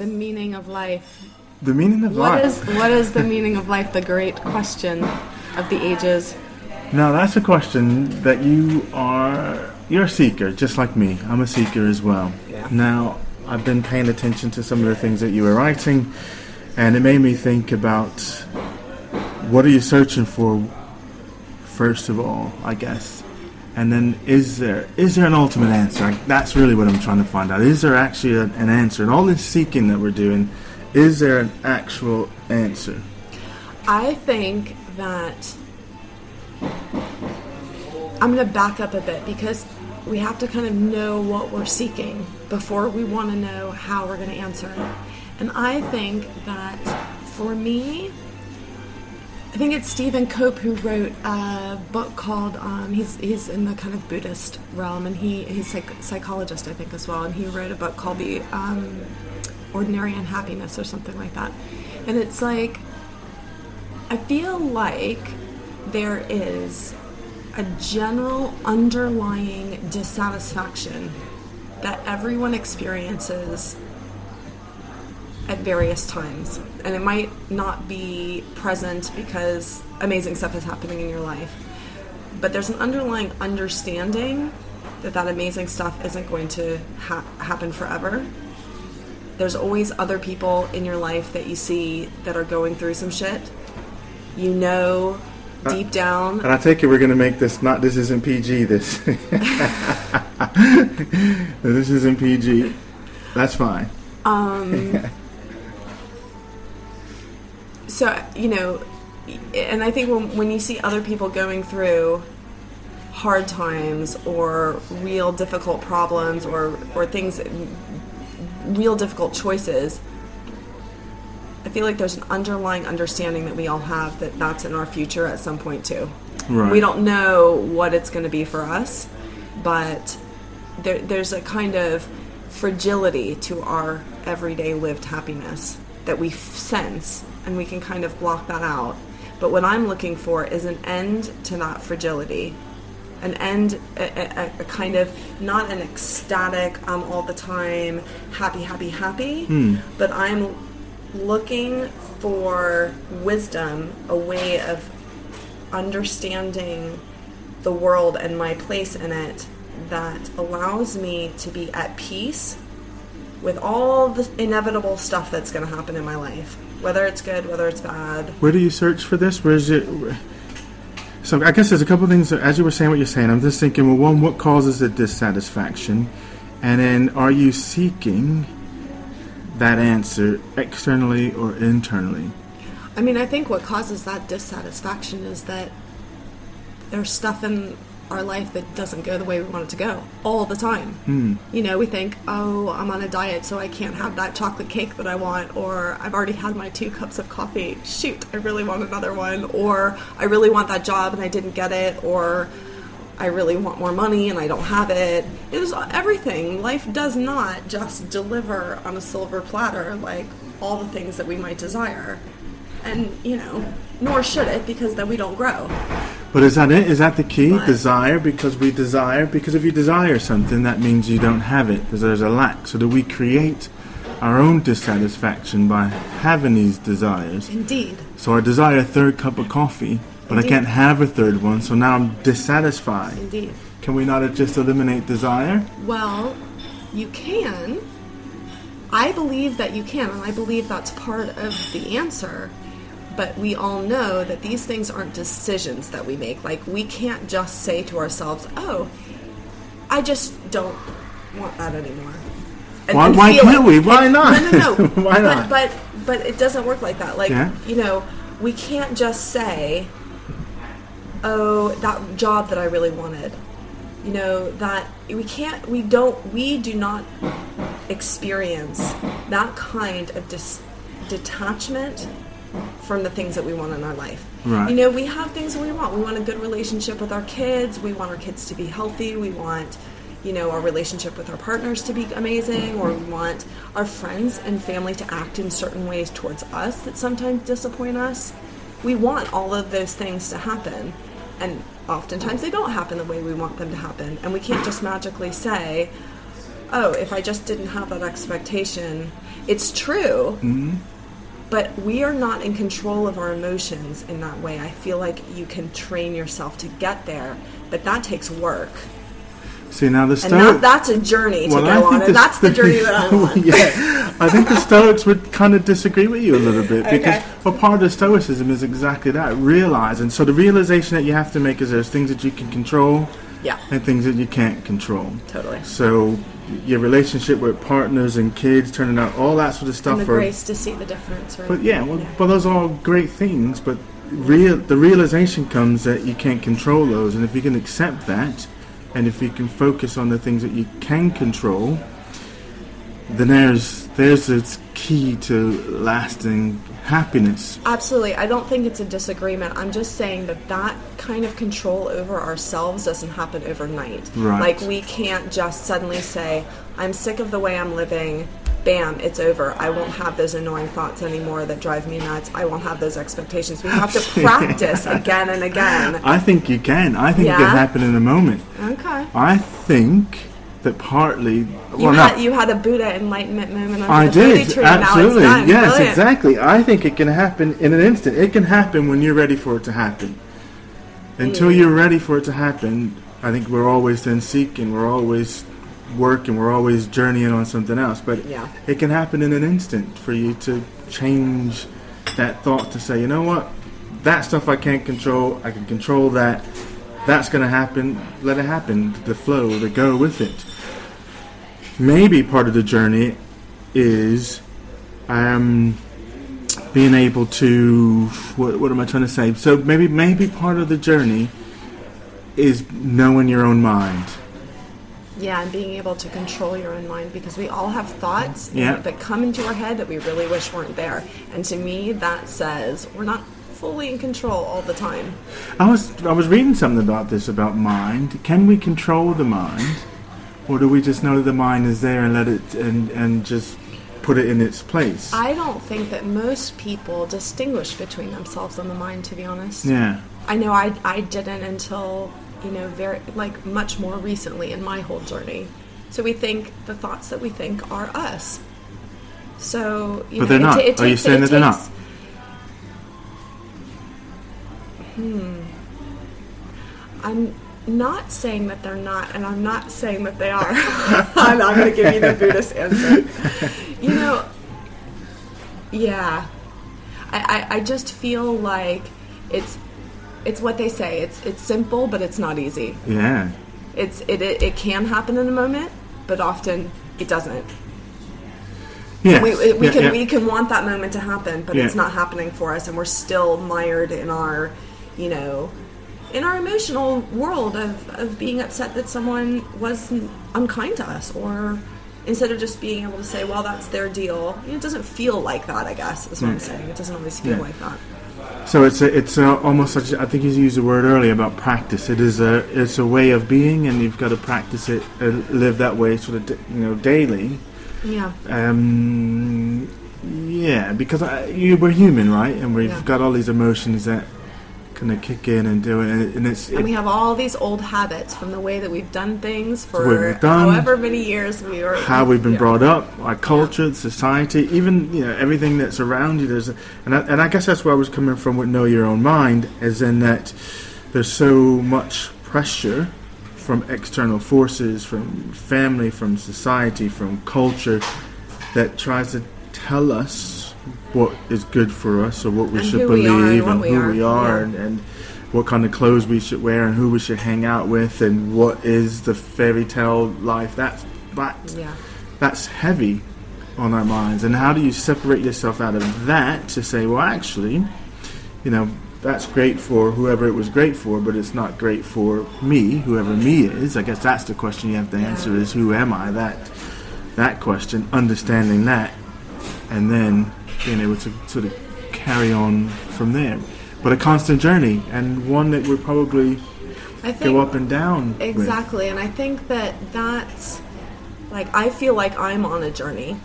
The meaning of life. The meaning of What life. is what is the meaning of life? The great question of the ages. Now that's a question that you are. You're a seeker, just like me. I'm a seeker as well. Yeah. Now I've been paying attention to some of the things that you were writing, and it made me think about what are you searching for. First of all, I guess, and then is there is there an ultimate answer? That's really what I'm trying to find out. Is there actually a, an answer? And all this seeking that we're doing, is there an actual answer? I think that I'm going to back up a bit because we have to kind of know what we're seeking before we want to know how we're going to answer it. And I think that for me, I think it's Stephen Cope who wrote a book called um, he's he's in the kind of Buddhist realm and he he's psych- psychologist I think as well. And he wrote a book called the um, Ordinary Unhappiness or something like that. And it's like I feel like there is a general underlying dissatisfaction that everyone experiences at various times. And it might not be present because amazing stuff is happening in your life. But there's an underlying understanding that that amazing stuff isn't going to ha- happen forever. There's always other people in your life that you see that are going through some shit. You know uh, deep down And I take it we're going to make this not this isn't PG. This this isn't PG. That's fine. Um, so you know and i think when, when you see other people going through hard times or real difficult problems or or things real difficult choices i feel like there's an underlying understanding that we all have that that's in our future at some point too Right. we don't know what it's going to be for us but there, there's a kind of fragility to our everyday lived happiness that we f- sense and we can kind of block that out. But what i'm looking for is an end to that fragility. An end a, a, a kind of not an ecstatic i'm all the time happy happy happy hmm. but i'm looking for wisdom a way of understanding the world and my place in it that allows me to be at peace with all the inevitable stuff that's going to happen in my life whether it's good whether it's bad Where do you search for this? Where's it? So I guess there's a couple of things. As you were saying what you're saying, I'm just thinking. Well, one, what causes the dissatisfaction, and then are you seeking that answer externally or internally? I mean, I think what causes that dissatisfaction is that there's stuff in our life that doesn't go the way we want it to go all the time. Hmm. You know, we think, oh, I'm on a diet, so I can't have that chocolate cake that I want, or I've already had my two cups of coffee. Shoot, I really want another one, or I really want that job and I didn't get it, or I really want more money and I don't have it. It's everything. Life does not just deliver on a silver platter like all the things that we might desire. And, you know, nor should it because then we don't grow. But is that it? Is that the key? Right. Desire because we desire. Because if you desire something, that means you don't have it. Because there's a lack. So do we create our own dissatisfaction by having these desires? Indeed. So I desire a third cup of coffee, but I can't have a third one. So now I'm dissatisfied. Indeed. Can we not just eliminate desire? Well, you can. I believe that you can, and I believe that's part of the answer. But we all know that these things aren't decisions that we make. Like, we can't just say to ourselves, oh, I just don't want that anymore. And- Why- and why can't it. we? Why And- not? No, no, no. Why But- not? But, but it doesn't work like that. Like, Yeah. you know, we can't just say, oh, that job that I really wanted. You know, that we can't, we don't, we do not experience that kind of dis- detachment from the things that we want in our life. Right. You know, we have things that we want. We want a good relationship with our kids. We want our kids to be healthy. We want, you know, our relationship with our partners to be amazing, or we want our friends and family to act in certain ways towards us that sometimes disappoint us. We want all of those things to happen, and oftentimes they don't happen the way we want them to happen. And we can't just magically say, oh, if I just didn't have that expectation, it's true. Mm-hmm. But we are not in control of our emotions in that way. I feel like you can train yourself to get there, but that takes work. See now the And Stoics. that, that's a journey to Well, go on, and that's the journey that I'm on. yeah, I think the Stoics would kind of disagree with you a little bit because Okay. well, part of the Stoicism is exactly that realize, and so the realization that you have to make is there's things that you can control Yeah, and things that you can't control. totally. So your relationship with partners and kids, turning out all that sort of stuff. And the are- grace to see the difference, right? but yeah, well, well, those are all great things. But real, the realization comes that you can't control those, and if you can accept that, and if you can focus on the things that you can control, then there's there's its key to lasting happiness. Absolutely. I don't think it's a disagreement. I'm just saying that that kind of control over ourselves doesn't happen overnight. Right. Like we can't just suddenly say, I'm sick of the way I'm living. Bam, it's over. I won't have those annoying thoughts anymore that drive me nuts. I won't have those expectations. We have to practice again and again. I think you can. I think it Yeah? can happen in a moment. Okay. I think that partly. You, well, had, no, you had a Buddha enlightenment moment I did tree. absolutely. Done. Yes, Brilliant. exactly. I think it can happen in an instant. It can happen when you're ready for it to happen. Until mm. you're ready for it to happen, I think we're always then seeking. We're always working. We're always journeying on something else. But Yeah. it can happen in an instant for you to change that thought to say, you know what, that stuff I can't control. I can control that. That's going to happen. Let it happen. The flow, the go with it maybe part of the journey is um, being able to what, what am I trying to say? So maybe maybe part of the journey is knowing your own mind. Yeah, and being able to control your own mind because we all have thoughts Yeah. that come into our head that we really wish weren't there. And to me, that says we're not fully in control all the time. I was I was reading something about this about mind. Can we control the mind, or do we just know that the mind is there and let it and and just put it in its place? I don't think that most people distinguish between themselves and the mind, to be honest. yeah. I know I, I didn't until, you know, very, like, much more recently in my whole journey. So we think the thoughts that we think are us. So, you But know, they're not. ta- it Are you saying it that they're not? Hmm. I'm not saying that they're not, and I'm not saying that they are. I'm not going to give you the Buddhist answer. You know, yeah. I, I, I just feel like it's it's what they say. It's it's simple, but it's not easy. Yeah. It's it it, it can happen in a moment, but often it doesn't. Yes. We, we Yeah, can yeah. we can want that moment to happen, but Yeah. it's not happening for us, and we're still mired in our, you know, in our emotional world of, of being upset that someone was unkind to us, or instead of just being able to say, well, that's their deal. It doesn't feel like that. I guess is what I'm saying. It doesn't always feel Yeah. like that. So it's a, it's a, almost such. I think you used the word earlier about practice. It is a it's a way of being, and you've got to practice it, uh, live that way, sort of, you know, daily. Yeah. Um, yeah, because I, you we're human, right? And we've Yeah. got all these emotions that kind of kick in and do it, and, and it's And we have all these old habits from the way that we've done things for done, however many years we were. how we've been yeah. brought up, our culture, society, even you know everything that's around you. There's, and I, and I guess that's where I was coming from with know your own mind, is in that there's so much pressure from external forces, from family, from society, from culture, that tries to tell us what is good for us or what we And should who we are and believe and who we are and, and what kind of clothes we should wear and who we should hang out with and what is the fairy tale life. That's that Yeah. that's heavy on our minds. And how do you separate yourself out of that to say, well, actually, you know, that's great for whoever it was great for, but it's not great for me, whoever me is. I guess that's the question you have to answer: is who am I? That that question, understanding that, and then being able to sort of carry on from there. But a constant journey, and one that would probably I think go up and down. with. Exactly, and I think that that's like I feel like I'm on a journey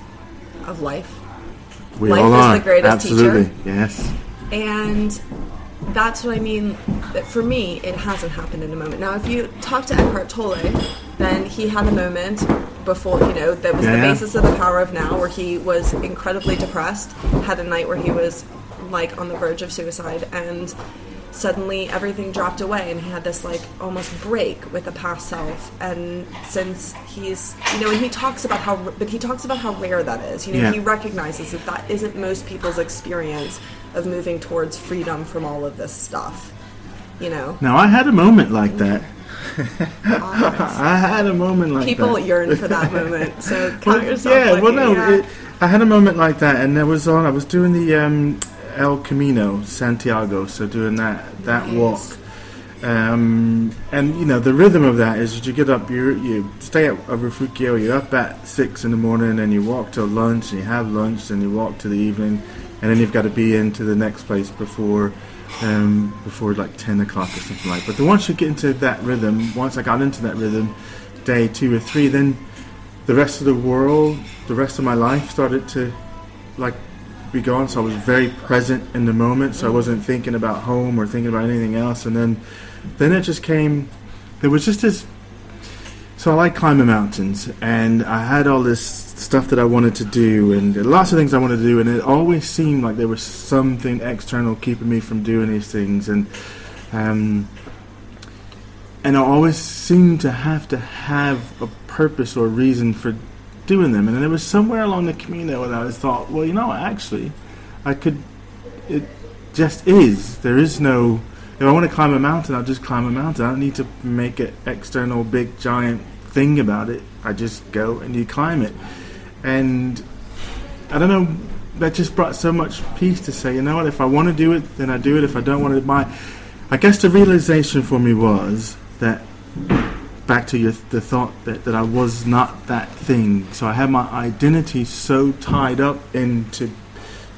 of life, We Life all is are. the greatest Absolutely. teacher. Yes. and that's what I mean. That for me, it hasn't happened in a moment. Now, if you talk to Eckhart Tolle, then he had a moment before you know that was Yeah, the yeah. basis of the power of now where he was incredibly depressed had a night where he was like on the verge of suicide and suddenly everything dropped away and he had this like almost break with the past self and since he's you know and he talks about how but he talks about how rare that is you know Yeah. he recognizes that that isn't most people's experience of moving towards freedom from all of this stuff you know Now I had a moment like that. I had a moment like people that. yearn for that moment so Well, yourself yeah, well, no, yeah. It, I had a moment like that, and there was on. I was doing the um, El Camino Santiago, so doing that that Nice. walk, um, and you know the rhythm of that is that you get up, you you stay at a Refugio, you're up at six in the morning, and you walk till lunch, and you have lunch, and you walk to the evening, and then you've got to be into the next place before. Um, before like 10 o'clock or something like that. but once you get into that rhythm once I got into that rhythm day two or three then the rest of the world, the rest of my life started to like be gone. So I was very present in the moment. So I wasn't thinking about home or thinking about anything else. And then, then it just came. There was just this. So I like climbing mountains, and I had all this stuff that I wanted to do, and lots of things I wanted to do, and it always seemed like there was something external keeping me from doing these things, and um, and I always seemed to have to have a purpose or reason for doing them. And then it was somewhere along the Camino that I thought, well, you know, actually, I could. It just is. There is no. If I want to climb a mountain, I'll just climb a mountain. I don't need to make it external, big, giant thing about it. I just go and you climb it. And I don't know. That just brought so much peace to say, you know what? If I want to do it, then I do it. If I don't want to, my. I guess the realization for me was that back to your, the thought that, that I was not that thing. So I had my identity so tied up into, you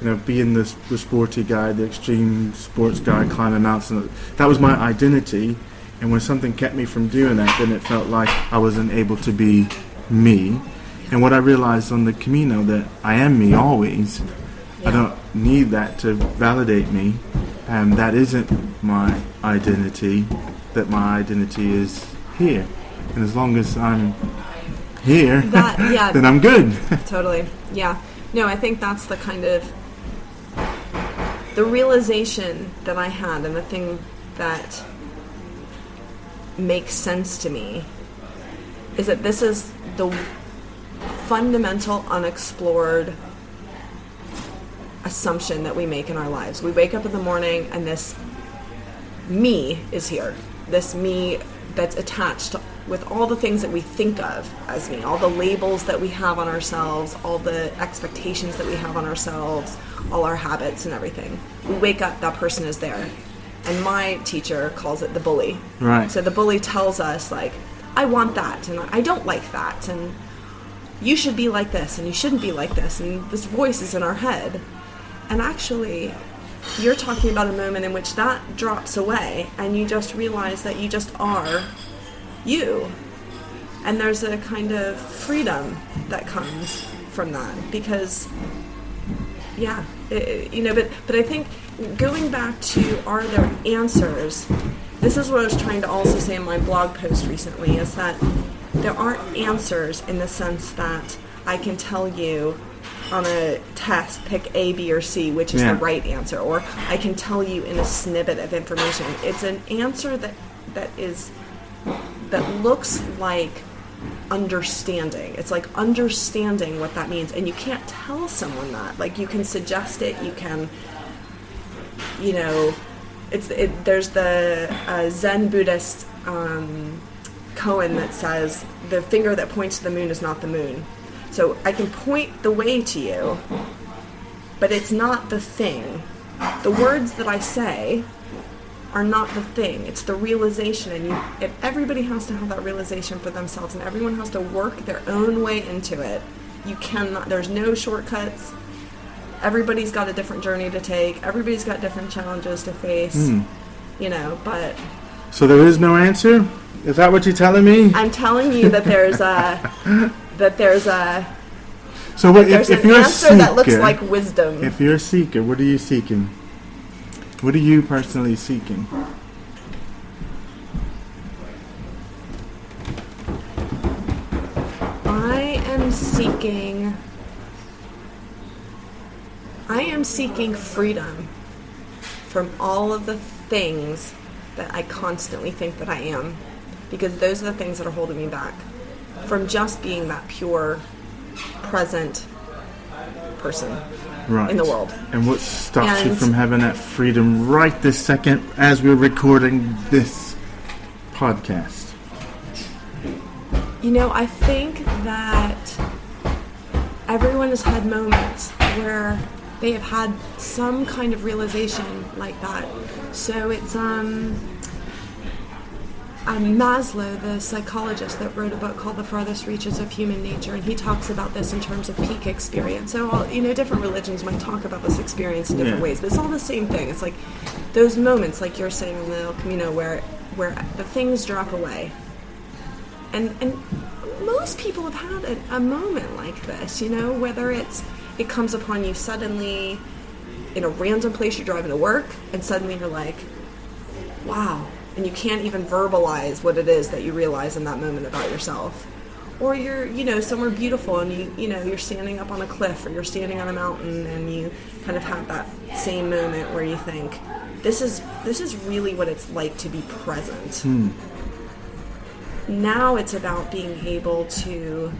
know, being the, the sporty guy, the extreme sports guy, climbing mountains. That was my identity. And when something kept me from doing that, then it felt like I wasn't able to be me. And what I realized on the Camino that I am me always. I don't need that to validate me. Um, that isn't my identity. That my identity is here, and as long as I'm here, That- yeah. then I'm good. totally yeah no i think that's the kind of the realization that i had and the thing that makes sense to me is that this is the fundamental unexplored assumption that we make in our lives we wake up in the morning and this me is here. This me that's attached with all the things that we think of as me, all the labels that we have on ourselves, all the expectations that we have on ourselves, all our habits and everything. We wake up, that person is there. And my teacher calls it the bully. Right. So the bully tells us, like, I want that, and I don't like that, and you should be like this, and you shouldn't be like this, and this voice is in our head. And actually, you're talking about a moment in which that drops away and you just realize that you just are you. And there's a kind of freedom that comes from that because yeah, it- you know, but but I think going back to are there answers? This is what I was trying to also say in my blog post recently is that there aren't answers in the sense that I can tell you on a test pick A, B, or C, which is Yeah. the right answer, or I can tell you in a snippet of information. It's an answer that that is that looks like understanding. It's like understanding what that means, and you can't tell someone that. Like you can suggest it, you can, you know, it's it, there's the uh, Zen Buddhist um, koan that says the finger that points to the moon is not the moon. So I can point the way to you, but it's not the thing. The words that I say are not the thing. It's the realization, and you, if everybody has to have that realization for themselves, and everyone has to work their own way into it. You cannot. There's no shortcuts. Everybody's got a different journey to take. Everybody's got different challenges to face. Hmm. You know, but So there is no answer. Is that what you're telling me? I'm telling you that there's a that there's a So what, if, there's if an you're a answer seeker, that looks like wisdom. if you're a seeker, what are you seeking? What are you personally seeking? I I am seeking freedom from all of the things that I constantly think that I am, because those are the things that are holding me back from just being that pure, present person Right. in the world. And what stops you from having that freedom right this second as we're recording this podcast? You know, I think that everyone has had moments where they have had some kind of realization like that. So it's um, um Maslow, the psychologist that wrote a book called The Farthest Reaches of Human Nature, and he talks about this in terms of peak experience. So, all, you know, different religions might talk about this experience in different Yeah. ways, but it's all the same thing. It's like those moments, like you're saying in the El Camino, where where the things drop away, and and most people have had a, a moment like this you know whether it's it comes upon you suddenly in a random place you're driving to work and suddenly you're like wow and you can't even verbalize what it is that you realize in that moment about yourself. Or you're you know somewhere beautiful and you you know you're standing up on a cliff or you're standing on a mountain and you kind of have that same moment where you think this is this is really what it's like to be present. Hmm. Now it's about being able to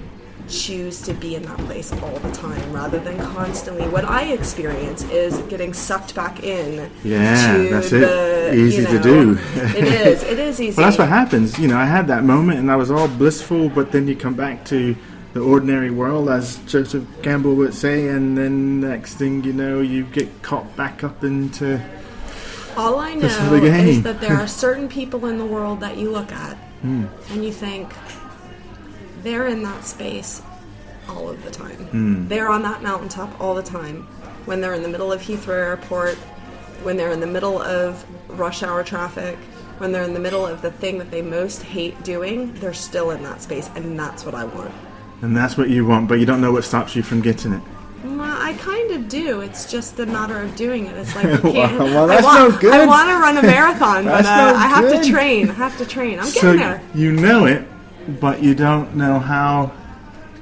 choose to be in that place all the time rather than constantly what i experience is getting sucked back in Yeah, to that's it. the, Easy you to do. it is it is easy Well, that's what happens. You know, I had that moment and I was all blissful, but then you come back to the ordinary world, as Joseph Campbell would say, and then next thing you know, you get caught back up into. all i know is that there are certain people in the world that you look at Hmm. and you think they're in that space all of the time Hmm. they're on that mountaintop all the time when they're in the middle of heathrow airport when they're in the middle of rush hour traffic when they're in the middle of the thing that they most hate doing they're still in that space and that's what i want And that's what you want, but you don't know what stops you from getting it. Well, I kind of do. It's just a matter of doing it. It's like can't. Well, I want, no good. I want to run a marathon, but uh, no I have good. to train. I have to train. I'm getting so there. you know it, but you don't know how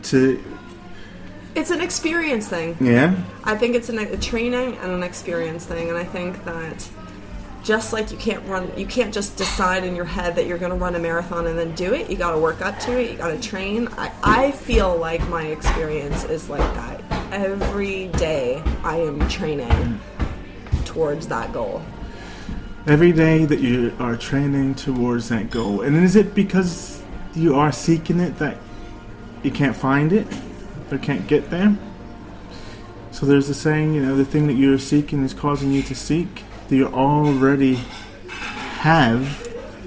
to. It's an experience thing. Yeah. I think it's an, a training and an experience thing, and I think that just like you can't run, you can't just decide in your head that you're going to run a marathon and then do it. You got to work up to it. You got to train. I, I feel like my experience is like that. Every day, I am training towards that goal. Every day that you are training towards that goal, and is it because you are seeking it that you can't find it or can't get there? So there's a saying, you know, the thing that you're seeking is causing you to seek. That you already have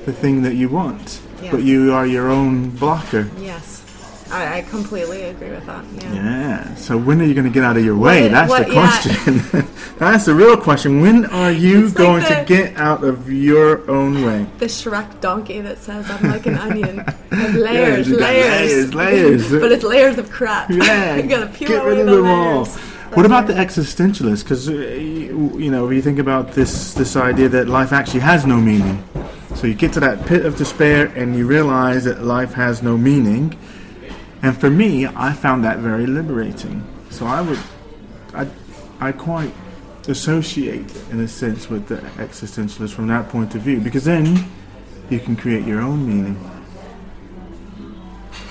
the thing that you want, Yes. but you are your own blocker. Yes, I, I completely agree with that. Yeah. Yeah. So when are you going to get out of your way? What- That's what- the yeah. question. That's the real question. When are you It's like going to get out of your own way? The Shrek donkey that says, "I'm like an onion, layers, got layers, layers, layers. but it's layers of crap. Yeah, you gotta peel get rid of the them all. layers. What about the existentialists? Because uh, you you know, if you think about this this idea that life actually has no meaning, so you get to that pit of despair and you realize that life has no meaning. And for me, I found that very liberating. So I would, I, I quite associate in a sense with the existentialists from that point of view, because then you can create your own meaning.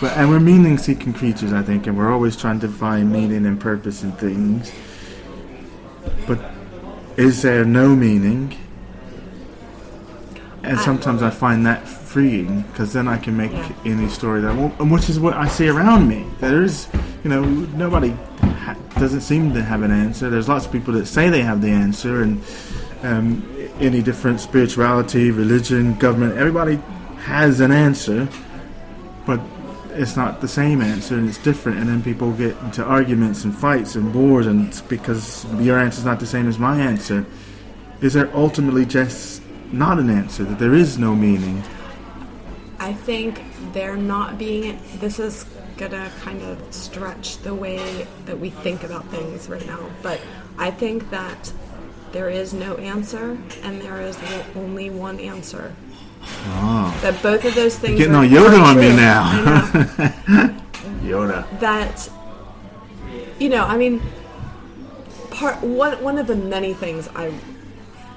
But and we're meaning-seeking creatures, I think, and we're always trying to find meaning and purpose in things. But is there no meaning? And sometimes I find that freeing because then I can make Yeah. any story that I want, and which is what I see around me. There's, you know, nobody ha- doesn't seem to have an answer. There's lots of people that say they have the answer, and um, any different spirituality, religion, government, everybody has an answer, but it's not the same answer and it's different and then people get into arguments and fights and wars and because your answer is not the same as my answer is there ultimately just not an answer that there is no meaning I think they're not being. This is gonna kind of stretch the way that we think about things right now, but I think that there is no answer and there is only one answer. Oh. That both of those things getting are, all Yoda on me now. Yoda that you know i mean part one one of the many things I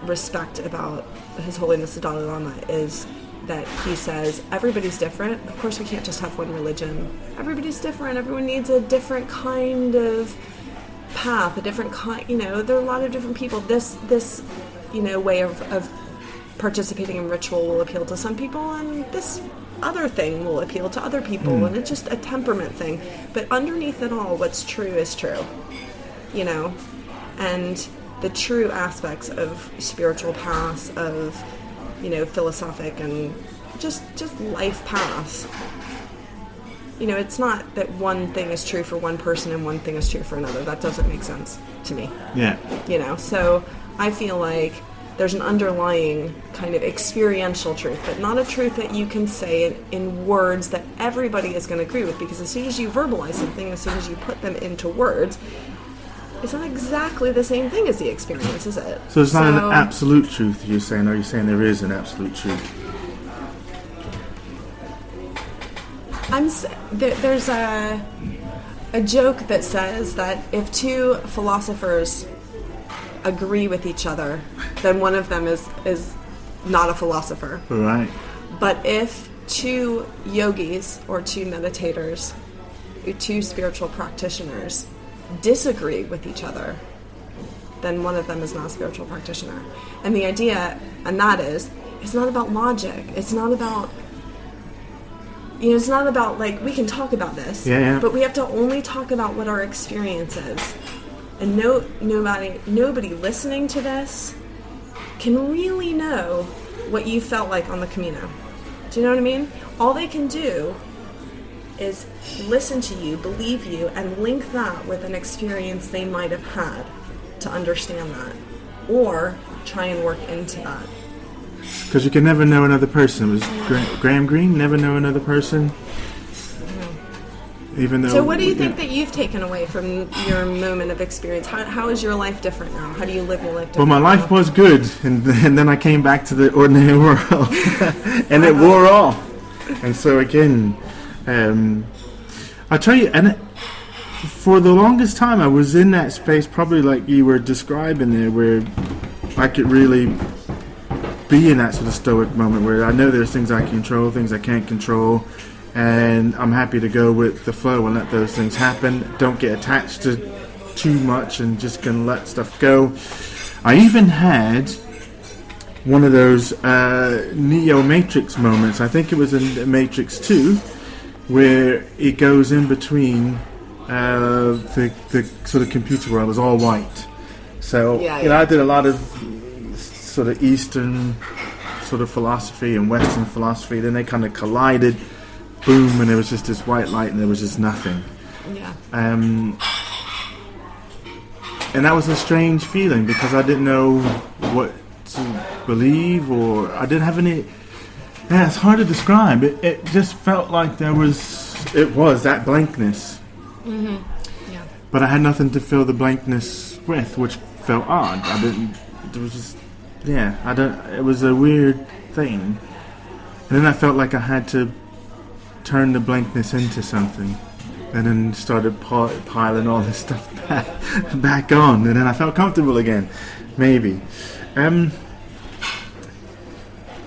respect about His Holiness the Dalai Lama is that he says everybody's different. Of course, we can't just have one religion. Everybody's different. Everyone needs a different kind of path, a different kind. You know, there are a lot of different people. This this you know way of, of participating in ritual will appeal to some people, and this other thing will appeal to other people, hmm. and it's just a temperament thing. But underneath it all, what's true is true. You know, and the true aspects of spiritual paths of you know philosophic and just just life paths. You know it's not that one thing is true for one person and one thing is true for another. That doesn't make sense to me. Yeah. you know so i feel like there's an underlying kind of experiential truth but not a truth that you can say in, in words that everybody is going to agree with because as soon as you verbalize something as soon as you put them into words it's not exactly the same thing as the experience is it So it's not So- an absolute truth you're saying, or you're saying there is an absolute truth. I'm there, there's a a joke that says that if two philosophers agree with each other, then one of them is is not a philosopher. All right. But if two yogis or two meditators, or two spiritual practitioners disagree with each other, then one of them is not a spiritual practitioner. And the idea, and that is, it's not about logic. It's not about, you know, it's not about like, we can talk about this, Yeah, yeah. but we have to only talk about what our experience is. And no, nobody, nobody listening to this can really know what you felt like on the Camino. Do you know what I mean? All they can do is listen to you, believe you, and link that with an experience they might have had to understand that. Or try and work into that. Because you can never know another person. It was Gra- Graham Greene, never know another person. Mm-hmm. Even though. So, what do you yeah. think that you've taken away from your moment of experience? How, how is your life different now? How do you live your life Well, my life now? was good, and, and then I came back to the ordinary world, and it uh-huh. wore off. And so again, um, I tell you, and it, for the longest time, I was in that space, probably like you were describing there, where I could really be in that sort of stoic moment where I know there's things I can control, things I can't control, and I'm happy to go with the flow and let those things happen. Don't get attached to too much and just gonna let stuff go. I even had one of those uh, Neo Matrix moments. I think it was in Matrix 2, where it goes in between uh, the, the sort of computer world. It was all white. So, Yeah, you know. I did a lot of sort of Eastern sort of philosophy and Western philosophy. Then they kind of collided, boom, and there was just this white light and there was just nothing. Yeah. Um, and that was a strange feeling because I didn't know what to believe or I didn't have any. Yeah, it's hard to describe. It, it just felt like there was. It was that blankness, Mhm. Yeah. but I had nothing to fill the blankness with, which felt odd. I didn't. It was just. Yeah, I don't. It was a weird thing, and then I felt like I had to turn the blankness into something and then started pi- piling all this stuff back, back on, and then I felt comfortable again. Maybe. Um,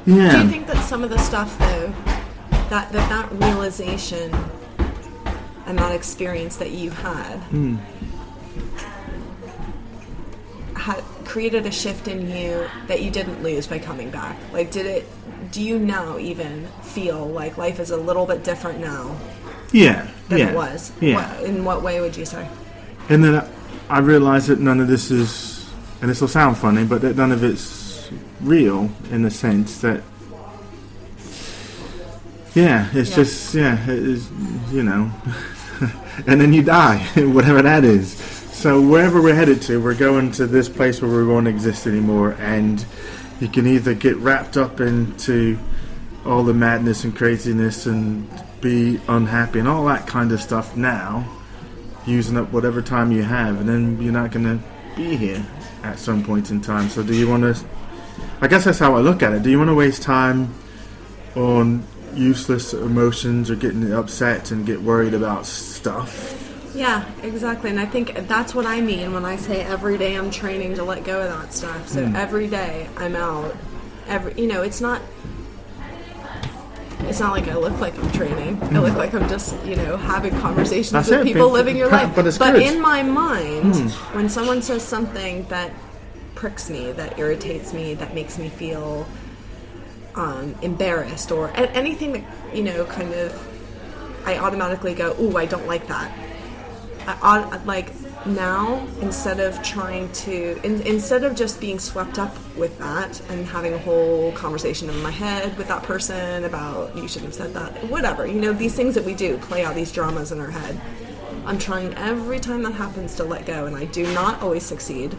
yeah. Do you think that some of the stuff, though, that that, that realization and that experience that you had Hmm. had created a shift in you that you didn't lose by coming back? Like, did it? Do you now even feel like life is a little bit different now yeah. than yeah. it was? Yeah. What, in what way would you say? And then I, I realized that none of this is, and this will sound funny, but that none of it's real in the sense that, yeah, it's Yeah. just, yeah, it is, you know, and then you die, whatever that is. So wherever we're headed to, we're going to this place where we won't exist anymore, and you can either get wrapped up into all the madness and craziness and be unhappy and all that kind of stuff now, using up whatever time you have, and then you're not going to be here at some point in time. So, do you want to? I guess that's how I look at it. Do you want to waste time on useless emotions or getting upset and get worried about stuff? Yeah, exactly. And I think that's what I mean when I say every day I'm training to let go of that stuff. So Hmm. every day I'm out. Every you know, it's not it's not like I look like I'm training. I look like I'm just, you know, having conversations Hmm. That's with it, people but- living your life. but. Hmm. in my mind, when someone says something that pricks me, that irritates me, that makes me feel um, embarrassed, or anything that you know, kind of, I automatically go, "Ooh, I don't like that." I, like now, instead of trying to, in, instead of just being swept up with that and having a whole conversation in my head with that person about you shouldn't have said that, whatever, you know, these things that we do, play out these dramas in our head. I'm trying every time that happens to let go, and I do not always succeed.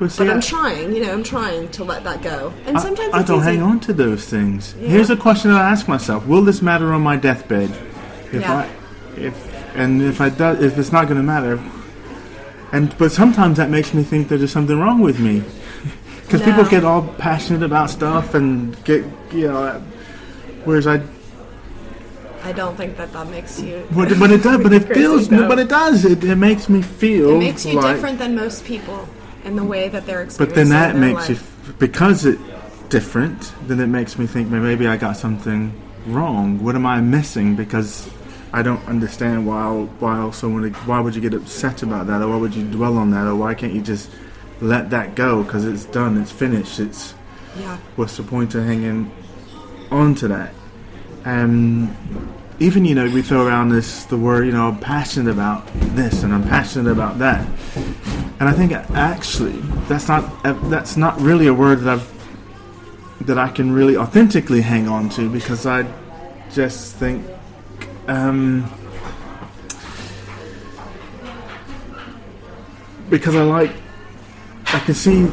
Well, see, But I- I'm trying, you know, I'm trying to let that go. And I- sometimes I, it's don't easy. hang on to those things. Yeah. Here's a question I ask myself: Will this matter on my deathbed? If Yeah. I, if and if I do, if it's not going to matter, and but sometimes that makes me think that there's something wrong with me, because people get all passionate about stuff and get you know, uh, whereas I. I don't think that that makes you. But, but it does. But it feels. though. But it does. It, it makes me feel. It makes you like, different than most people in the way that they're expressing it. But then that makes you, f- because it's different, then it makes me think "Well, maybe I got something wrong. What am I missing? Because I don't understand why, why someone, would- why would you get upset about that? Or why would you dwell on that? Or why can't you just let that go? Because it's done, it's finished, it's, Yeah. what's the point of hanging on to that? Um, even you know we throw around this the word you know I'm passionate about this and I'm passionate about that, and I think actually that's not that's not really a word that I've that I can really authentically hang on to because I just think um, because I like I can see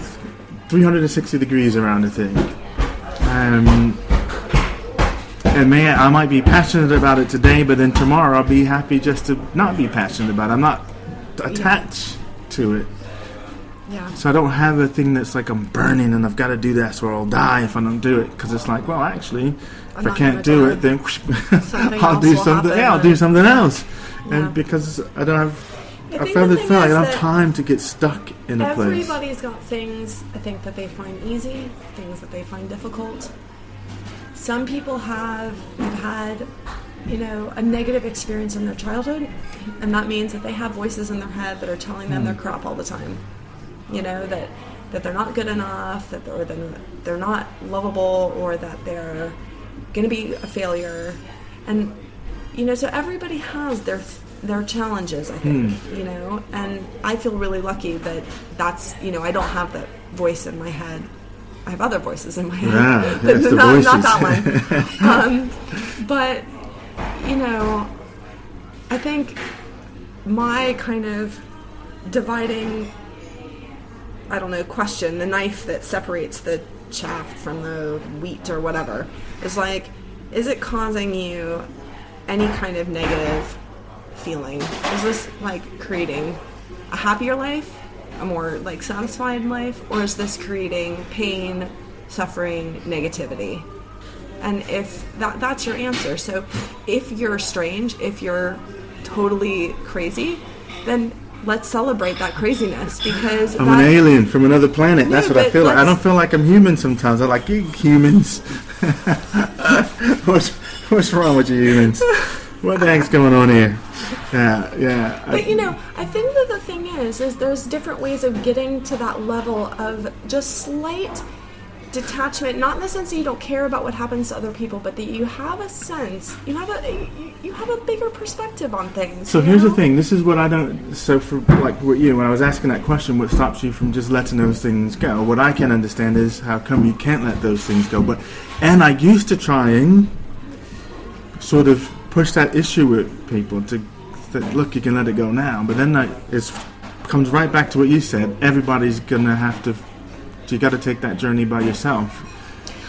360 degrees around a thing. Um, and may I might be passionate about it today, but then tomorrow I'll be happy just to not be passionate about it. I'm not attached to it. Yeah. So I don't have a thing that's like I'm burning and I've got to do this or I'll die if I don't do it. Because it's like, well, actually, if I'm I can't do die. it, then I'll do something. Yeah, I'll do something else. Yeah. And because I don't have, I I, felt it felt like I don't have time to get stuck in a place. Everybody's got things I think that they find easy, things that they find difficult. Some people have have had, you know, a negative experience in their childhood, and that means that they have voices in their head that are telling them they're hmm. crap all the time. You know that that they're not good enough, that they're they're, they're not lovable, or that they're going to be a failure, and you know, so everybody has their their challenges. I think hmm. you know, and I feel really lucky that that's you know I don't have that voice in my head. I have other voices in my head, Yeah, but not, not that one. um, but you know, I think my kind of dividing I don't know, question, the knife that separates the chaff from the wheat or whatever, is like, is it causing you any kind of negative feeling? Is this like creating a happier life, a more like satisfied life, or is this creating pain, suffering, negativity? And if that that's your answer. So if you're strange, if you're totally crazy, then let's celebrate that craziness because I'm that, an alien from another planet. That's what I feel like. I don't feel like I'm human sometimes. I'm like you humans. what's, what's wrong with you humans? What the heck's going on here? Yeah, yeah. I- But you know, I think that the thing is, is there's different ways of getting to that level of just slight detachment. Not in the sense that you don't care about what happens to other people, but that you have a sense, you have a, you, you have a bigger perspective on things. So here's know? the thing. This is what I don't. So for like what you, when I was asking that question, what stops you from just letting those things go? What I can understand is how come you can't let those things go. But and I used to try and sort of push that issue with people to look, you can let it go now. But then I, it's comes right back to what you said. Everybody's gonna have to. You got to take that journey by yourself.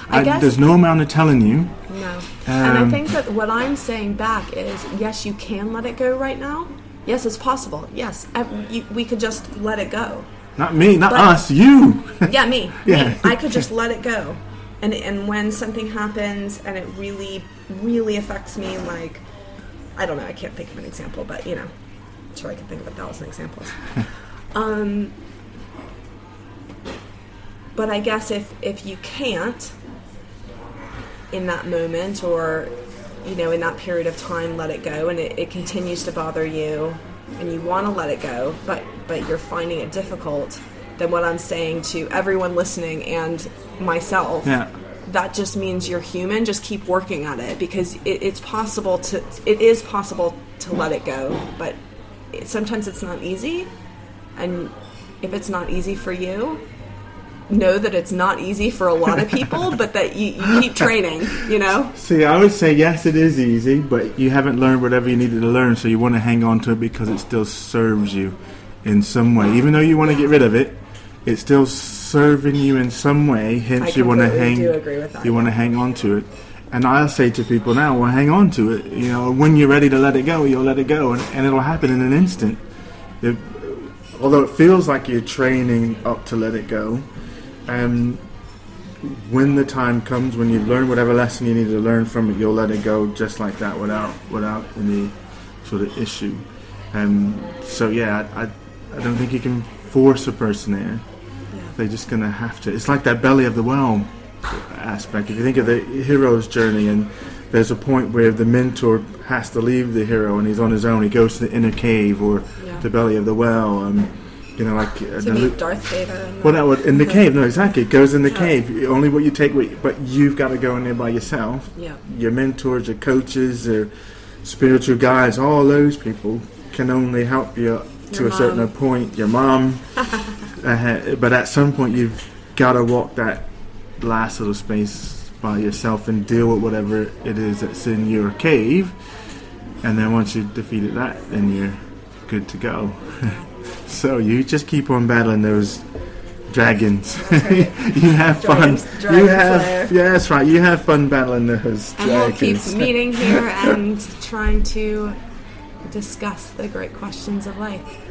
I guess- there's no amount of telling you. No. and I Um, think that what I'm saying back is yes, you can let it go right now. Yes, it's possible. Yes, you, we could just let it go. Not me, not But- us, you. Yeah, me. Yeah. Me. I could just let it go. And and when something happens and it really really affects me like I don't know, I can't think of an example, but you know. sure I can think of a thousand examples. um, but I guess if if you can't in that moment or you know in that period of time let it go and it, it continues to bother you and you want to let it go but but you're finding it difficult then what i'm saying to everyone listening and myself Yeah. that just means you're human just keep working at it because it, it's possible to it is possible to let it go but it, sometimes it's not easy and if it's not easy for you know that it's not easy for a lot of people but that you, you keep training you know See, I would say yes, it is easy, but you haven't learned whatever you needed to learn, so you want to hang on to it because it still serves you in some way. Even though you want to get rid of it, it's still serving you in some way. Hence, I you want to hang. do agree with that, You want to hang on to it, and I'll say to people now, "Well, hang on to it. You know, when you're ready to let it go, you'll let it go, and, and it'll happen in an instant." It, although it feels like you're training up to let it go, and when the time comes when you've learned whatever lesson you need to learn from it, you'll let it go just like that without without any sort of issue. And so yeah, I, I, I don't think you can force a person there. They're just gonna have to. It's like that belly of the whale aspect. If you think of the hero's journey, and there's a point where the mentor has to leave the hero and he's on his own. He goes to the inner cave or Yeah. the belly of the whale. And, you know, like uh, to the- meet darth vader and well, that would in the cave. No, exactly. It goes in the Yeah. cave. Only what you take, with, but you've got to go in there by yourself. yeah Your mentors, your coaches, your spiritual guides, all those people can only help you to Your a certain mom. point. Your mom, uh, but at some point you've got to walk that last little space by yourself and deal with whatever it is that's in your cave. And then once you've defeated that, then you're good to go. so you just keep on battling those dragons. you have Dragons- fun. dragon you have slayer. yeah, that's right. You have fun battling those and we'll keep meeting here and trying to discuss the great questions of life